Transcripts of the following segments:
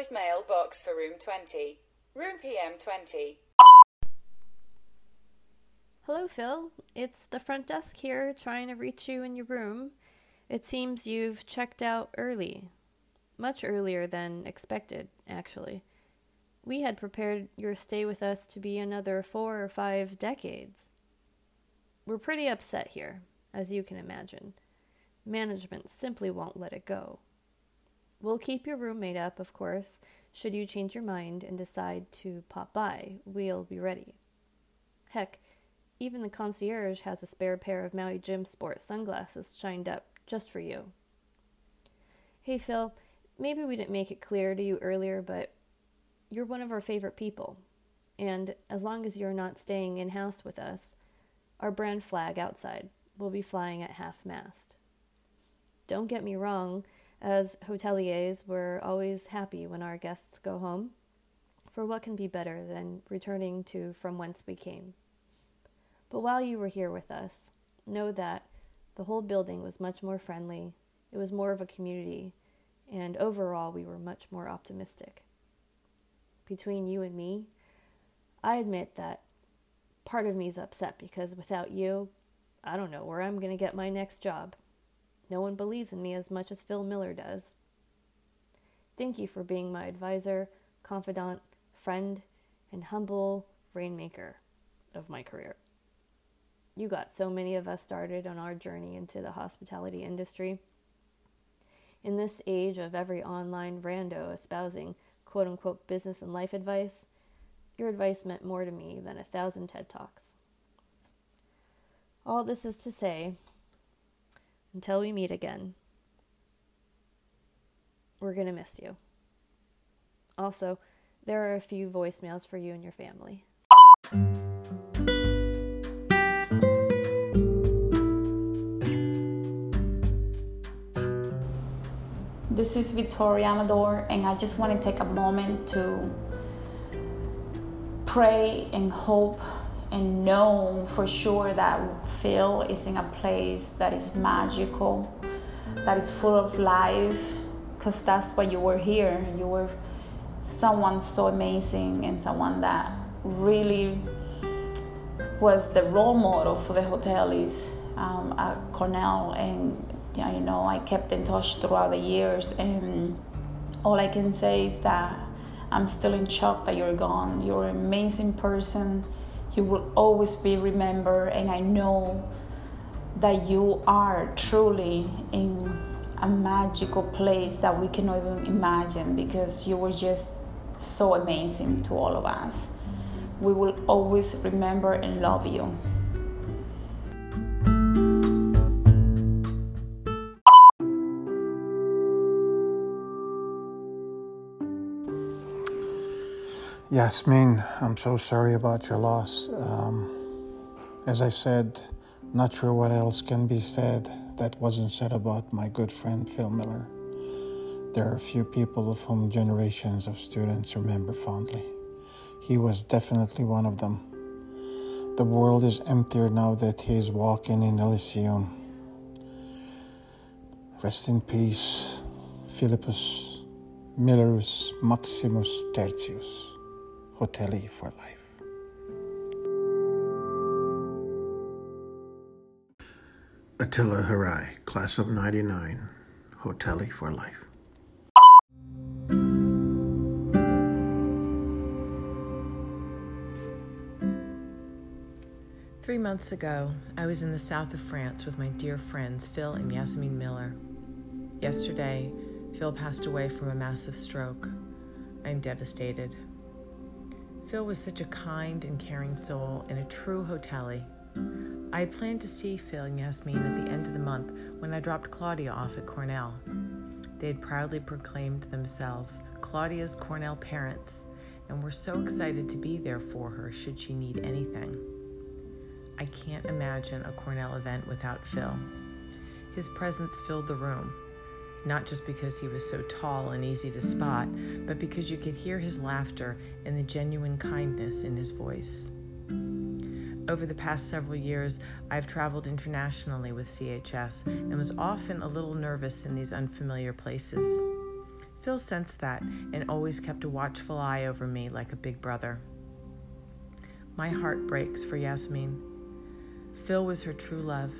voicemail box for room 20. Room PM 20. Hello, Phil. It's the front desk here trying to reach you in your room. It seems you've checked out early. Much earlier than expected, actually. We had prepared your stay with us to be another four or five decades. We're pretty upset here, as you can imagine. Management simply won't let it go. We'll keep your room made up, of course. Should you change your mind and decide to pop by, we'll be ready. Heck, even the concierge has a spare pair of Maui Jim Sport sunglasses shined up just for you. Hey, Phil, maybe we didn't make it clear to you earlier, but you're one of our favorite people. And as long as you're not staying in house with us, our brand flag outside will be flying at half mast. Don't get me wrong, as hoteliers, we're always happy when our guests go home, for what can be better than returning to from whence we came? But while you were here with us, know that the whole building was much more friendly, it was more of a community, and overall we were much more optimistic. Between you and me, I admit that part of me is upset because without you, I don't know where I'm going to get my next job. No one believes in me as much as Phil Miller does. Thank you for being my advisor, confidant, friend, and humble rainmaker of my career. You got so many of us started on our journey into the hospitality industry. In this age of every online rando espousing quote unquote business and life advice, your advice meant more to me than a thousand TED Talks. All this is to say, until we meet again, we're going to miss you. Also, there are a few voicemails for you and your family. This is Victoria Amador, and I just want to take a moment to pray and hope and know for sure that Phil is in a place that is magical, that is full of life, because that's why you were here. You were someone so amazing and someone that really was the role model for the hoteliers um, at Cornell. And you know, I kept in touch throughout the years. And all I can say is that I'm still in shock that you're gone. You're an amazing person you will always be remembered and i know that you are truly in a magical place that we cannot even imagine because you were just so amazing to all of us. We will always remember and love you Yasmin, I'm so sorry about your loss. Um, as I said, not sure what else can be said that wasn't said about my good friend Phil Miller. There are a few people of whom generations of students remember fondly. He was definitely one of them. The world is emptier now that he is walking in Elysium. Rest in peace, Philippus Millerus Maximus Tertius. Hotelie for life. Attila Harai, class of 99, Hotelie for life. Three months ago, I was in the south of France with my dear friends Phil and Yasmin Miller. Yesterday, Phil passed away from a massive stroke. I am devastated. Phil was such a kind and caring soul and a true hotelie. I had planned to see Phil and Yasmin at the end of the month when I dropped Claudia off at Cornell. They had proudly proclaimed themselves Claudia's Cornell parents and were so excited to be there for her should she need anything. I can't imagine a Cornell event without Phil. His presence filled the room, not just because he was so tall and easy to spot, but because you could hear his laughter and the genuine kindness in his voice. Over the past several years, I've traveled internationally with CHS and was often a little nervous in these unfamiliar places. Phil sensed that and always kept a watchful eye over me like a big brother. My heart breaks for Yasmin. Phil was her true love.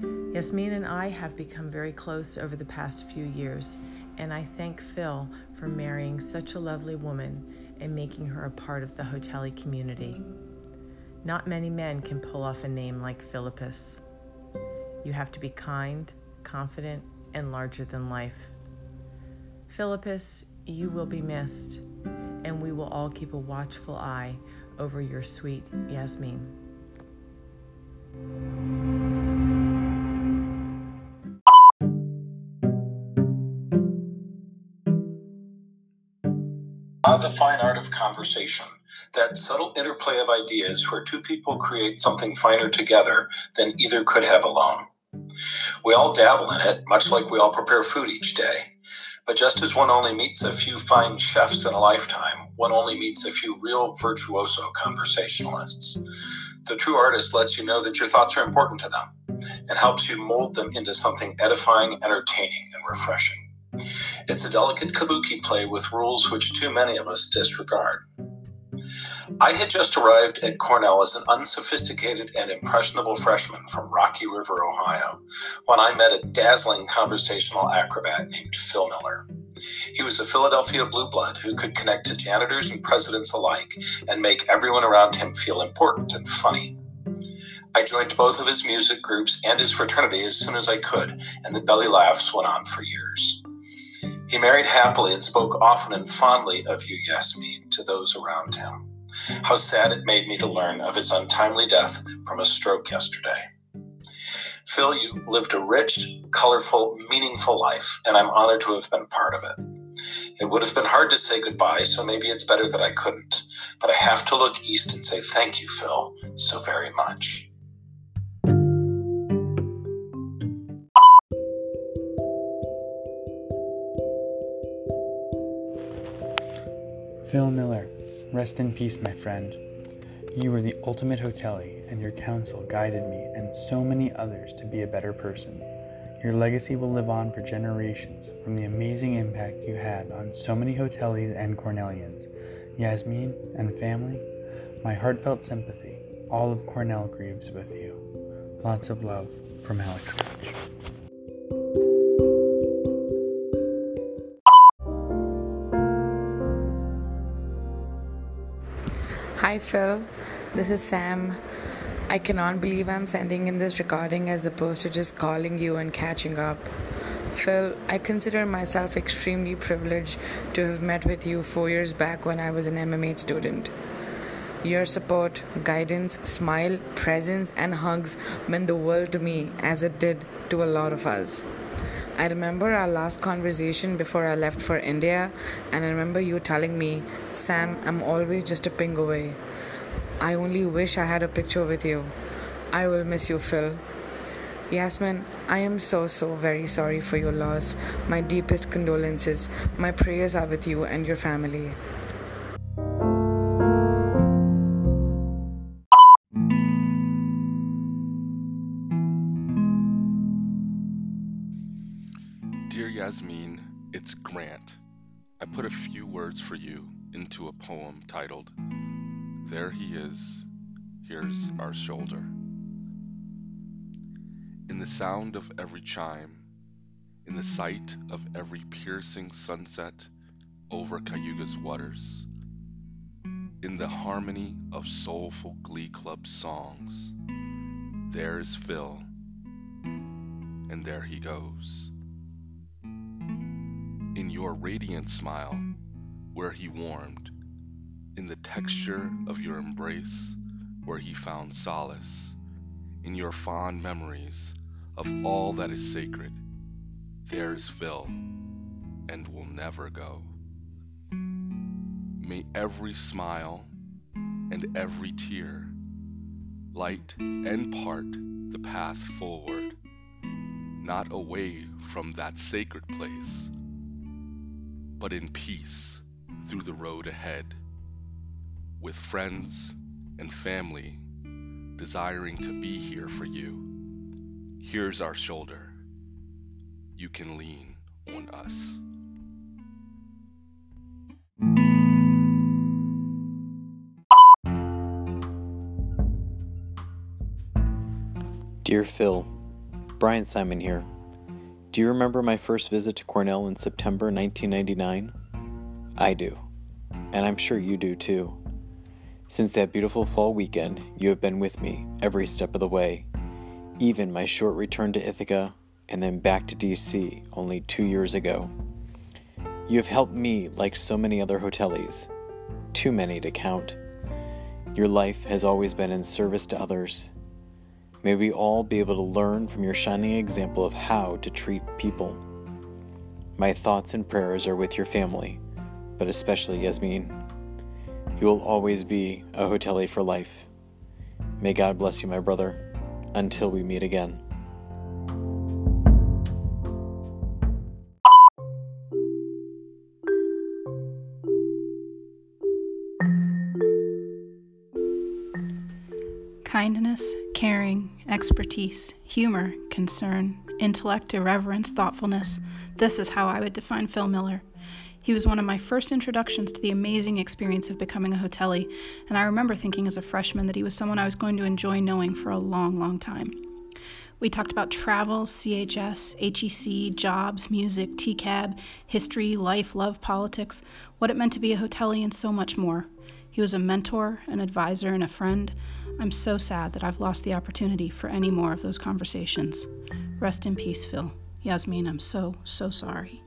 Yasmin and I have become very close over the past few years, and I thank Phil for marrying such a lovely woman and making her a part of the Hotelie community. Not many men can pull off a name like Philippus. You have to be kind, confident, and larger than life. Philippus, you will be missed, and we will all keep a watchful eye over your sweet Yasmin. The fine art of conversation, that subtle interplay of ideas where two people create something finer together than either could have alone. We all dabble in it, much like we all prepare food each day. But just as one only meets a few fine chefs in a lifetime, one only meets a few real virtuoso conversationalists. The true artist lets you know that your thoughts are important to them and helps you mold them into something edifying, entertaining, and refreshing. It's a delicate kabuki play with rules which too many of us disregard. I had just arrived at Cornell as an unsophisticated and impressionable freshman from Rocky River, Ohio, when I met a dazzling conversational acrobat named Phil Miller. He was a Philadelphia blue blood who could connect to janitors and presidents alike and make everyone around him feel important and funny. I joined both of his music groups and his fraternity as soon as I could, and the belly laughs went on for years. He married happily and spoke often and fondly of you, Yasmin, to those around him. How sad it made me to learn of his untimely death from a stroke yesterday. Phil, you lived a rich, colorful, meaningful life, and I'm honored to have been part of it. It would have been hard to say goodbye, so maybe it's better that I couldn't. But I have to look east and say thank you, Phil, so very much. Phil Miller, rest in peace, my friend. You were the ultimate hotelie, and your counsel guided me and so many others to be a better person. Your legacy will live on for generations from the amazing impact you had on so many hotelies and Cornellians. Yasmin and family, my heartfelt sympathy. All of Cornell grieves with you. Lots of love from Alex Couch. Hi Phil, this is Sam. I cannot believe I'm sending in this recording as opposed to just calling you and catching up. Phil, I consider myself extremely privileged to have met with you four years back when I was an MMA student. Your support, guidance, smile, presence, and hugs meant the world to me as it did to a lot of us. I remember our last conversation before I left for India, and I remember you telling me, Sam, I'm always just a ping away. I only wish I had a picture with you. I will miss you, Phil. Yasmin, I am so, so very sorry for your loss. My deepest condolences. My prayers are with you and your family. Put a few words for you into a poem titled, There He Is, Here's Our Shoulder. In the sound of every chime, in the sight of every piercing sunset over Cayuga's waters, in the harmony of soulful glee club songs, there's Phil, and there he goes in your radiant smile, where he warmed, in the texture of your embrace, where he found solace, in your fond memories of all that is sacred, there's Phil, and will never go. May every smile and every tear light and part the path forward, not away from that sacred place but in peace through the road ahead, with friends and family desiring to be here for you. Here's our shoulder. You can lean on us. Dear Phil, Brian Simon here. Do you remember my first visit to Cornell in September 1999? I do, and I'm sure you do too. Since that beautiful fall weekend, you have been with me every step of the way, even my short return to Ithaca and then back to DC only two years ago. You have helped me like so many other hoteliers, too many to count. Your life has always been in service to others. May we all be able to learn from your shining example of how to treat people. My thoughts and prayers are with your family, but especially Yasmin. You will always be a hotelier for life. May God bless you, my brother, until we meet again. Kindness, caring, expertise, humor, concern, intellect, irreverence, thoughtfulness. This is how I would define Phil Miller. He was one of my first introductions to the amazing experience of becoming a hotelier, and I remember thinking as a freshman that he was someone I was going to enjoy knowing for a long, long time. We talked about travel, CHS, HEC, jobs, music, TCAB, history, life, love, politics, what it meant to be a hotelier, and so much more. He was a mentor, an advisor, and a friend. I'm so sad that I've lost the opportunity for any more of those conversations. Rest in peace, Phil. Yasmin, I'm so, so sorry.